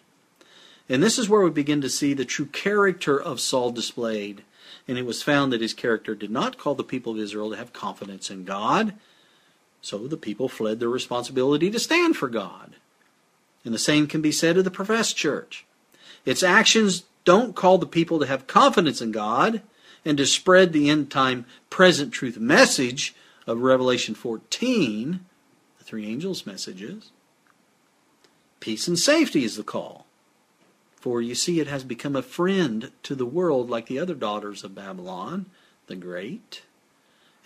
And this is where we begin to see the true character of Saul displayed. And it was found that his character did not call the people of Israel to have confidence in God. So the people fled their responsibility to stand for God. And the same can be said of the professed church. Its actions don't call the people to have confidence in God and to spread the end time present truth message of Revelation 14, the three angels' messages. Peace and safety is the call. For you see, it has become a friend to the world like the other daughters of Babylon the Great.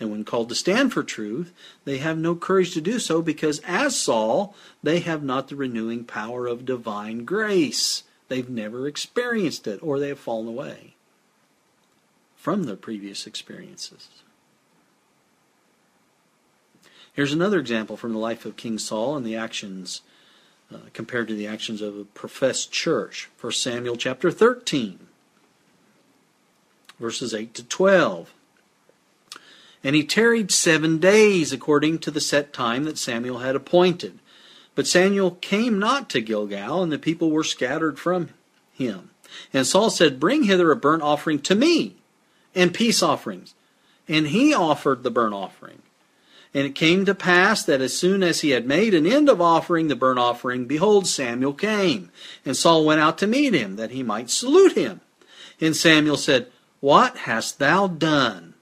And when called to stand for truth, they have no courage to do so because, as Saul, they have not the renewing power of divine grace. They've never experienced it, or they have fallen away from their previous experiences. Here's another example from the life of King Saul and the actions uh, compared to the actions of a professed church. 1 Samuel chapter 13, verses 8 to 12. And he tarried seven days according to the set time that Samuel had appointed. But Samuel came not to Gilgal, and the people were scattered from him. And Saul said, Bring hither a burnt offering to me, and peace offerings. And he offered the burnt offering. And it came to pass that as soon as he had made an end of offering the burnt offering, behold, Samuel came. And Saul went out to meet him, that he might salute him. And Samuel said, What hast thou done?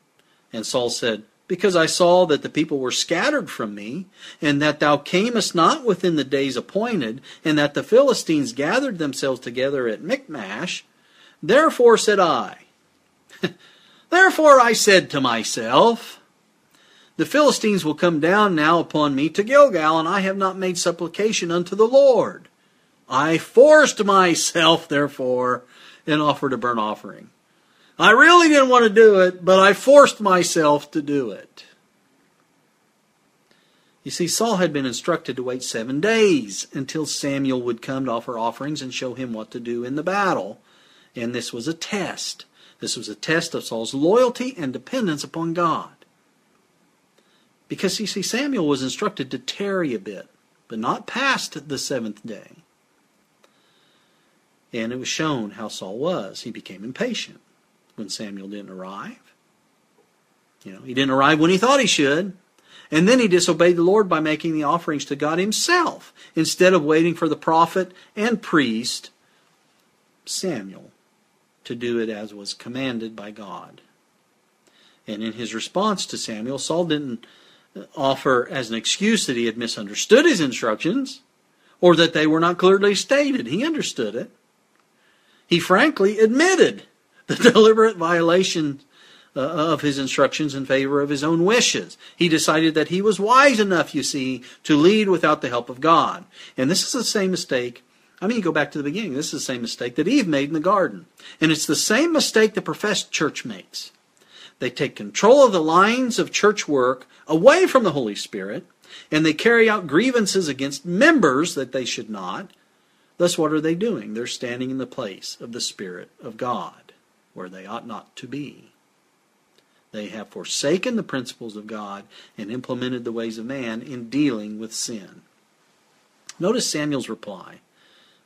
And Saul said, Because I saw that the people were scattered from me, and that thou camest not within the days appointed, and that the Philistines gathered themselves together at Michmash. Therefore said I, Therefore I said to myself, the Philistines will come down now upon me to Gilgal, and I have not made supplication unto the Lord. I forced myself, therefore, and offered a burnt offering. I really didn't want to do it, but I forced myself to do it. You see, Saul had been instructed to wait seven days until Samuel would come to offer offerings and show him what to do in the battle. And this was a test. This was a test of Saul's loyalty and dependence upon God. Because you see, Samuel was instructed to tarry a bit, but not past the seventh day. And it was shown how Saul was. He became impatient when Samuel didn't arrive. You know, he didn't arrive when he thought he should. And then he disobeyed the Lord by making the offerings to God himself instead of waiting for the prophet and priest, Samuel, to do it as was commanded by God. And in his response to Samuel, Saul didn't offer as an excuse that he had misunderstood his instructions or that they were not clearly stated. He understood it. He frankly admitted the deliberate violation uh, of his instructions in favor of his own wishes. He decided that he was wise enough, you see, to lead without the help of God. And this is the same mistake. I mean, you go back to the beginning. This is the same mistake that Eve made in the garden. And it's the same mistake the professed church makes. They take control of the lines of church work away from the Holy Spirit, and they carry out grievances against members that they should not. Thus, what are they doing? They're standing in the place of the Spirit of God, where they ought not to be. They have forsaken the principles of God and implemented the ways of man in dealing with sin. Notice Samuel's reply.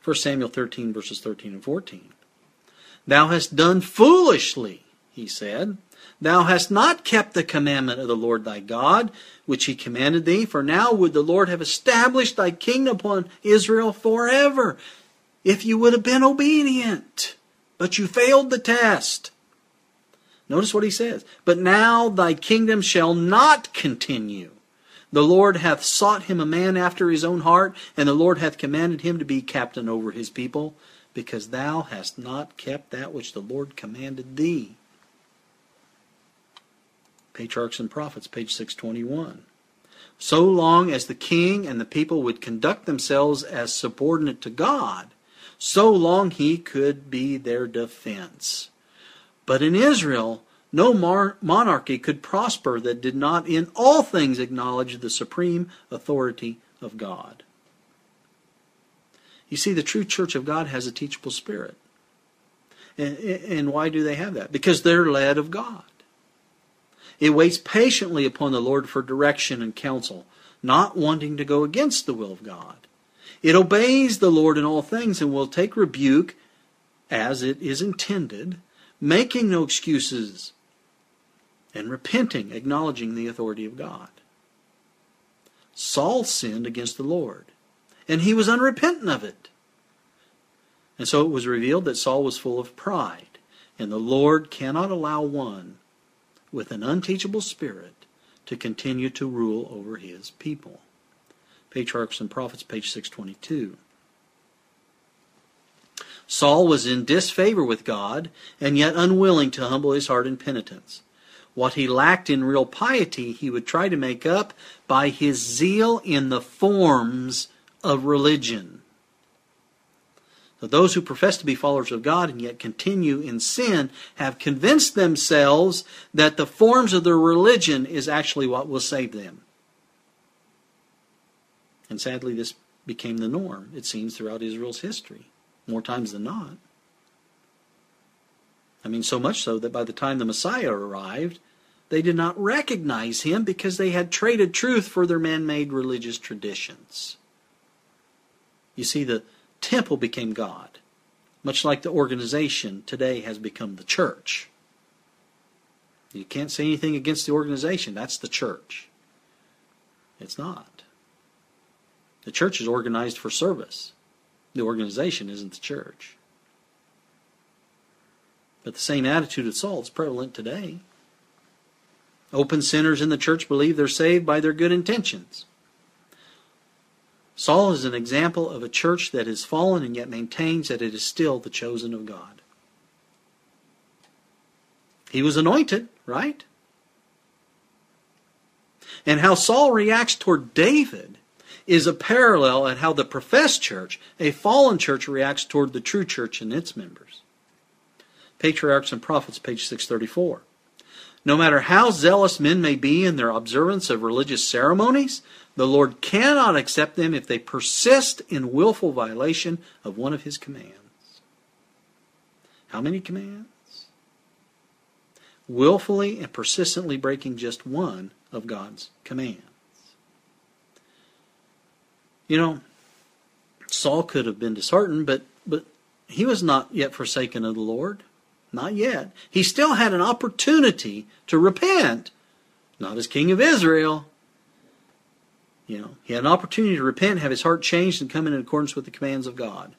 1 Samuel 13, verses 13 and 14. Thou hast done foolishly, he said. Thou hast not kept the commandment of the Lord thy God, which he commanded thee, for now would the Lord have established thy kingdom upon Israel forever, if you would have been obedient. But you failed the test. Notice what he says. But now thy kingdom shall not continue. The Lord hath sought him a man after his own heart, and the Lord hath commanded him to be captain over his people, because thou hast not kept that which the Lord commanded thee. Patriarchs and Prophets, page 621. So long as the king and the people would conduct themselves as subordinate to God, so long he could be their defense. But in Israel, no mar- monarchy could prosper that did not in all things acknowledge the supreme authority of God. You see, the true church of God has a teachable spirit. And, and why do they have that? Because they're led of God. It waits patiently upon the Lord for direction and counsel, not wanting to go against the will of God. It obeys the Lord in all things and will take rebuke as it is intended, making no excuses and repenting, acknowledging the authority of God. Saul sinned against the Lord, and he was unrepentant of it. And so it was revealed that Saul was full of pride, and the Lord cannot allow one with an unteachable spirit to continue to rule over his people. Patriarchs and Prophets, page 622. Saul was in disfavor with God and yet unwilling to humble his heart in penitence. What he lacked in real piety, he would try to make up by his zeal in the forms of religion. So those who profess to be followers of God and yet continue in sin have convinced themselves that the forms of their religion is actually what will save them. And sadly, this became the norm, it seems, throughout Israel's history, more times than not. I mean, so much so that by the time the Messiah arrived, they did not recognize him because they had traded truth for their man made religious traditions. You see, the temple became God, much like the organization today has become the church. You can't say anything against the organization, that's the church. It's not. The church is organized for service, the organization isn't the church. But the same attitude of Saul is prevalent today. Open sinners in the church believe they're saved by their good intentions. Saul is an example of a church that has fallen and yet maintains that it is still the chosen of God. He was anointed, right? And how Saul reacts toward David is a parallel at how the professed church, a fallen church, reacts toward the true church and its members. Patriarchs and Prophets, page 634. No matter how zealous men may be in their observance of religious ceremonies, the Lord cannot accept them if they persist in willful violation of one of his commands. How many commands? Willfully and persistently breaking just one of God's commands. You know, Saul could have been disheartened, but, but he was not yet forsaken of the Lord. Not yet. He still had an opportunity to repent. Not as king of Israel. You know, he had an opportunity to repent, have his heart changed, and come in accordance with the commands of God.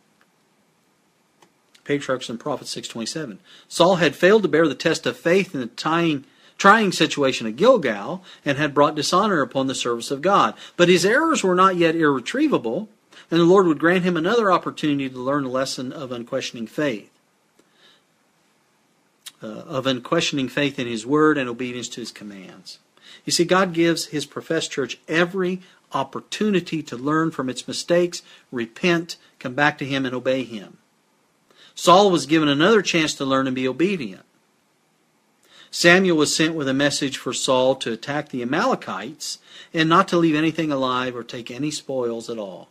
Patriarchs and Prophets 627. Saul had failed to bear the test of faith in the tying, trying situation at Gilgal and had brought dishonor upon the service of God. But his errors were not yet irretrievable, and the Lord would grant him another opportunity to learn a lesson of unquestioning faith uh, of unquestioning faith in His Word and obedience to His commands. You see, God gives His professed church every opportunity to learn from its mistakes, repent, come back to Him, and obey Him. Saul was given another chance to learn and be obedient. Samuel was sent with a message for Saul to attack the Amalekites and not to leave anything alive or take any spoils at all.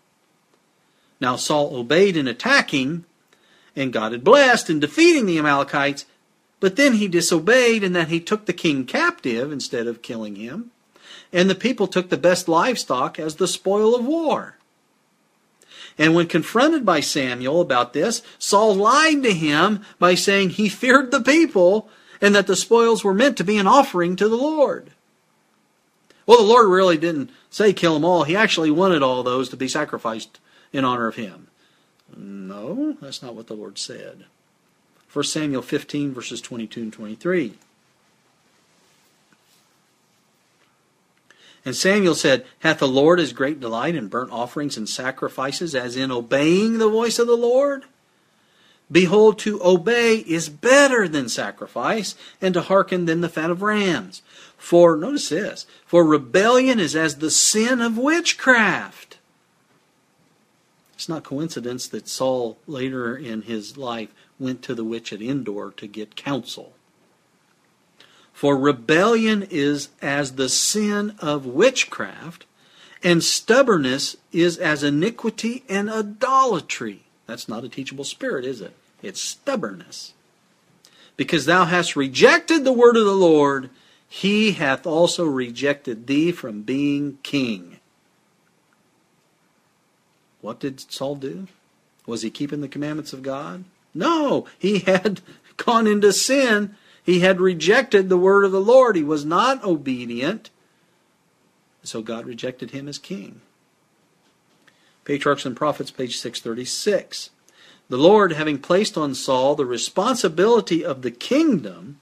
Now Saul obeyed in attacking, and God had blessed in defeating the Amalekites, but then he disobeyed in that he took the king captive instead of killing him, and the people took the best livestock as the spoil of war. And when confronted by Samuel about this, Saul lied to him by saying he feared the people and that the spoils were meant to be an offering to the Lord. Well, the Lord really didn't say kill them all. He actually wanted all those to be sacrificed in honor of him. No, that's not what the Lord said. 1 Samuel 15, verses 22 and 23. And Samuel said, Hath the Lord his great delight in burnt offerings and sacrifices, as in obeying the voice of the Lord? Behold, to obey is better than sacrifice, and to hearken than the fat of rams. For, notice this, for rebellion is as the sin of witchcraft. It's not coincidence that Saul later in his life went to the witch at Endor to get counsel. For rebellion is as the sin of witchcraft, And stubbornness is as iniquity and idolatry. That's not a teachable spirit, is it? It's stubbornness. Because thou hast rejected the word of the Lord, he hath also rejected thee from being king. What did Saul do? Was he keeping the commandments of God? No, he had gone into sin. He had rejected the word of the Lord. He was not obedient. So God rejected him as king. Patriarchs and Prophets, page 636. The Lord, having placed on Saul the responsibility of the kingdom,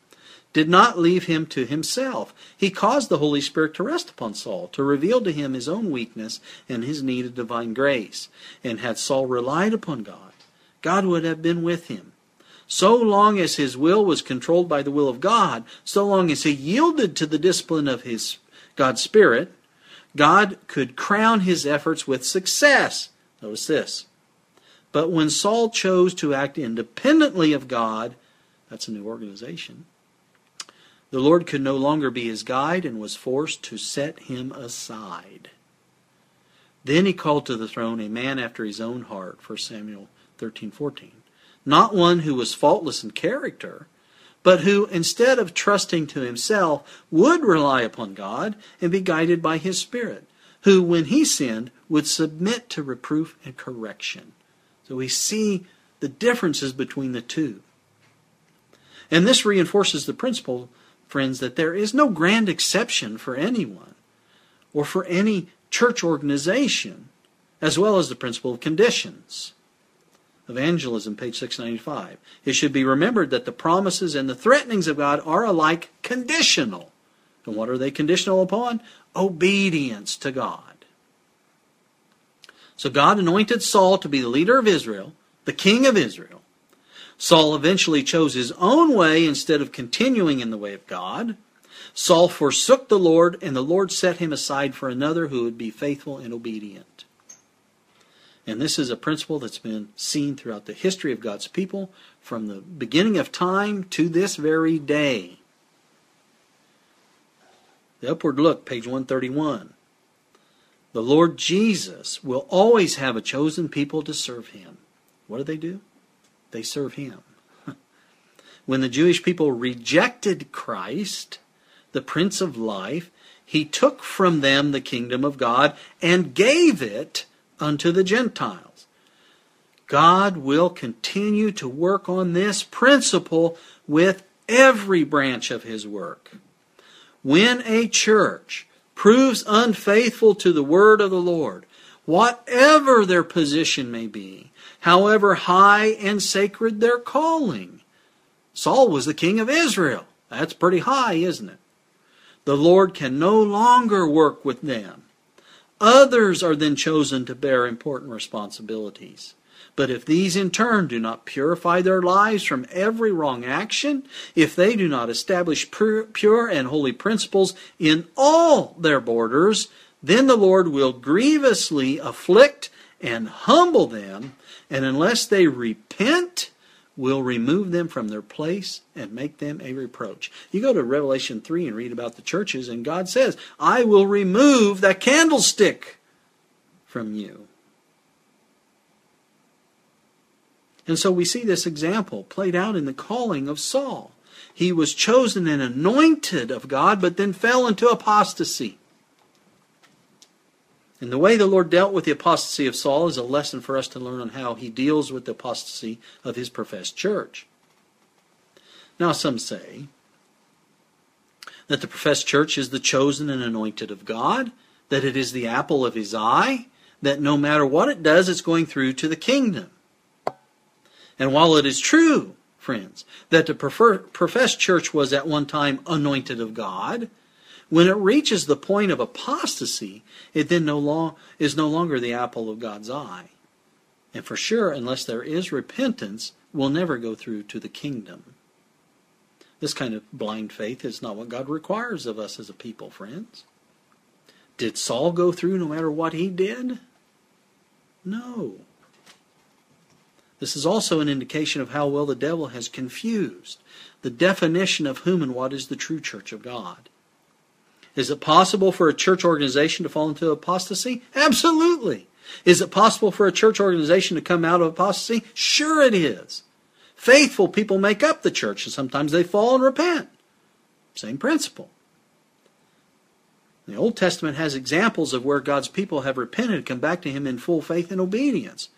did not leave him to himself. He caused the Holy Spirit to rest upon Saul, to reveal to him his own weakness and his need of divine grace. And had Saul relied upon God, God would have been with him. So long as his will was controlled by the will of God, so long as he yielded to the discipline of his God's Spirit, God could crown his efforts with success. Notice this. But when Saul chose to act independently of God, that's a new organization, the Lord could no longer be his guide and was forced to set him aside. Then he called to the throne a man after his own heart, 1 Samuel 13:14. Not one who was faultless in character, but who, instead of trusting to himself, would rely upon God and be guided by his Spirit, who, when he sinned, would submit to reproof and correction. So we see the differences between the two. And this reinforces the principle, friends, that there is no grand exception for anyone or for any church organization, as well as the principle of conditions. Evangelism, page 695. It should be remembered that the promises and the threatenings of God are alike conditional. And what are they conditional upon? Obedience to God. So God anointed Saul to be the leader of Israel, the king of Israel. Saul eventually chose his own way instead of continuing in the way of God. Saul forsook the Lord, and the Lord set him aside for another who would be faithful and obedient. And this is a principle that's been seen throughout the history of God's people from the beginning of time to this very day. The upward look, page 131. The Lord Jesus will always have a chosen people to serve him. What do they do? They serve him. when the Jewish people rejected Christ, the Prince of Life, he took from them the kingdom of God and gave it unto the Gentiles. God will continue to work on this principle with every branch of his work. When a church proves unfaithful to the word of the Lord, whatever their position may be, however high and sacred their calling. Saul was the king of Israel. That's pretty high, isn't it? The Lord can no longer work with them. Others are then chosen to bear important responsibilities. But if these in turn do not purify their lives from every wrong action, if they do not establish pure and holy principles in all their borders, then the Lord will grievously afflict and humble them, and unless they repent, will remove them from their place and make them a reproach. You go to Revelation 3 and read about the churches, and God says, I will remove that candlestick from you. And so we see this example played out in the calling of Saul. He was chosen and anointed of God, but then fell into apostasy. And the way the Lord dealt with the apostasy of Saul is a lesson for us to learn on how he deals with the apostasy of his professed church. Now, some say that the professed church is the chosen and anointed of God, that it is the apple of his eye, that no matter what it does, it's going through to the kingdom. And while it is true, friends, that the professed church was at one time anointed of God, when it reaches the point of apostasy, it then no long, is no longer the apple of God's eye. And for sure, unless there is repentance, will never go through to the kingdom. This kind of blind faith is not what God requires of us as a people, friends. Did Saul go through no matter what he did? No. This is also an indication of how well the devil has confused the definition of whom and what is the true church of God. Is it possible for a church organization to fall into apostasy? Absolutely. Is it possible for a church organization to come out of apostasy? Sure it is. Faithful people make up the church, and sometimes they fall and repent. Same principle. The Old Testament has examples of where God's people have repented and come back to Him in full faith and obedience.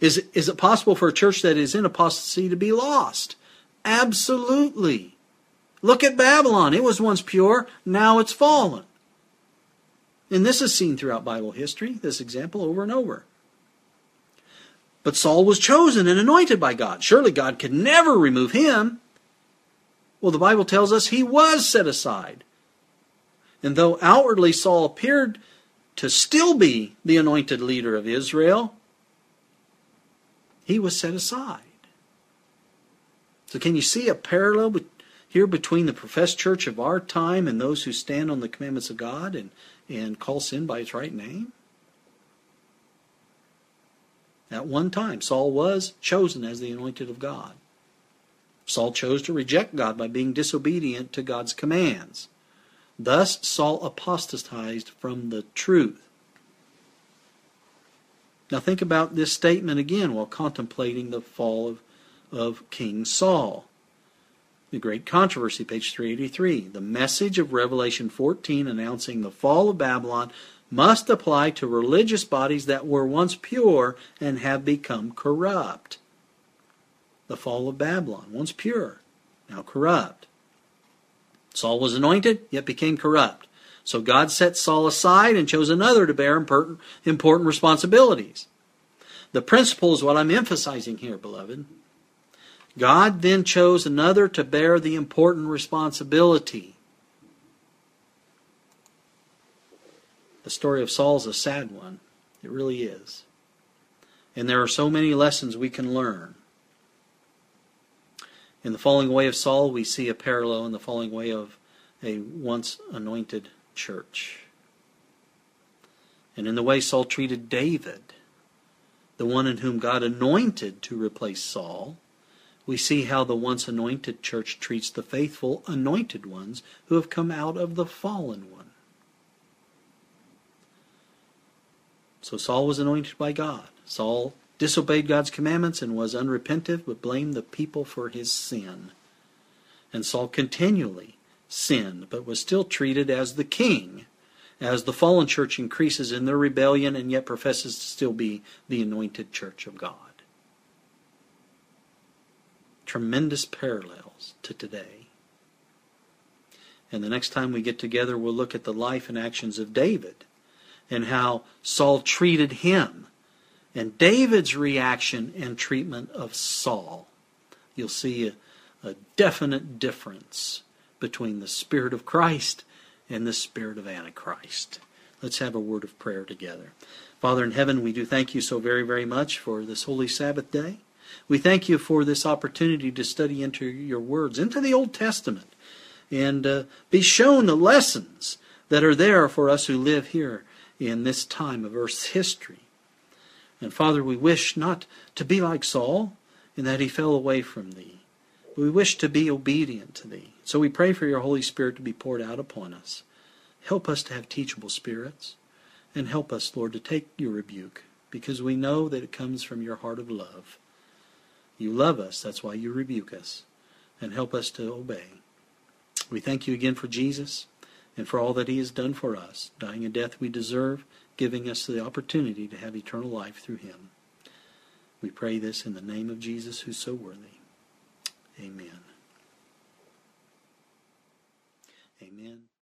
Is, is it possible for a church that is in apostasy to be lost? Absolutely. Look at Babylon. It was once pure, now it's fallen. And this is seen throughout Bible history, this example over and over. But Saul was chosen and anointed by God. Surely God could never remove him. Well, the Bible tells us he was set aside. And though outwardly Saul appeared to still be the anointed leader of Israel, he was set aside. So, can you see a parallel here between the professed church of our time and those who stand on the commandments of God and, and call sin by its right name? At one time, Saul was chosen as the anointed of God. Saul chose to reject God by being disobedient to God's commands. Thus, Saul apostatized from the truth. Now, think about this statement again while contemplating the fall of, of King Saul. The Great Controversy, page 383. The message of Revelation 14 announcing the fall of Babylon must apply to religious bodies that were once pure and have become corrupt. The fall of Babylon, once pure, now corrupt. Saul was anointed, yet became corrupt. So God set Saul aside and chose another to bear important responsibilities. The principle is what I'm emphasizing here, beloved. God then chose another to bear the important responsibility. The story of Saul is a sad one. It really is. And there are so many lessons we can learn. In the falling away of Saul, we see a parallel in the falling away of a once anointed church. And in the way Saul treated David, the one in whom God anointed to replace Saul, we see how the once anointed church treats the faithful anointed ones who have come out of the fallen one. So Saul was anointed by God. Saul disobeyed God's commandments and was unrepentant, but blamed the people for his sin. And Saul continually sinned, but was still treated as the king, as the fallen church increases in their rebellion and yet professes to still be the anointed church of God tremendous parallels to today. And the next time we get together, we'll look at the life and actions of David and how Saul treated him and David's reaction and treatment of Saul. You'll see a, a definite difference between the Spirit of Christ and the Spirit of Antichrist. Let's have a word of prayer together. Father in heaven, we do thank you so very, very much for this holy Sabbath day. We thank you for this opportunity to study into your words, into the Old Testament, and uh, be shown the lessons that are there for us who live here in this time of Earth's history. And Father, we wish not to be like Saul in that he fell away from thee. We wish to be obedient to thee. So we pray for your Holy Spirit to be poured out upon us. Help us to have teachable spirits, and help us, Lord, to take your rebuke, because we know that it comes from your heart of love. You love us, that's why you rebuke us, and help us to obey. We thank you again for Jesus and for all that he has done for us, dying a death we deserve, giving us the opportunity to have eternal life through him. We pray this in the name of Jesus, who's so worthy. Amen. Amen.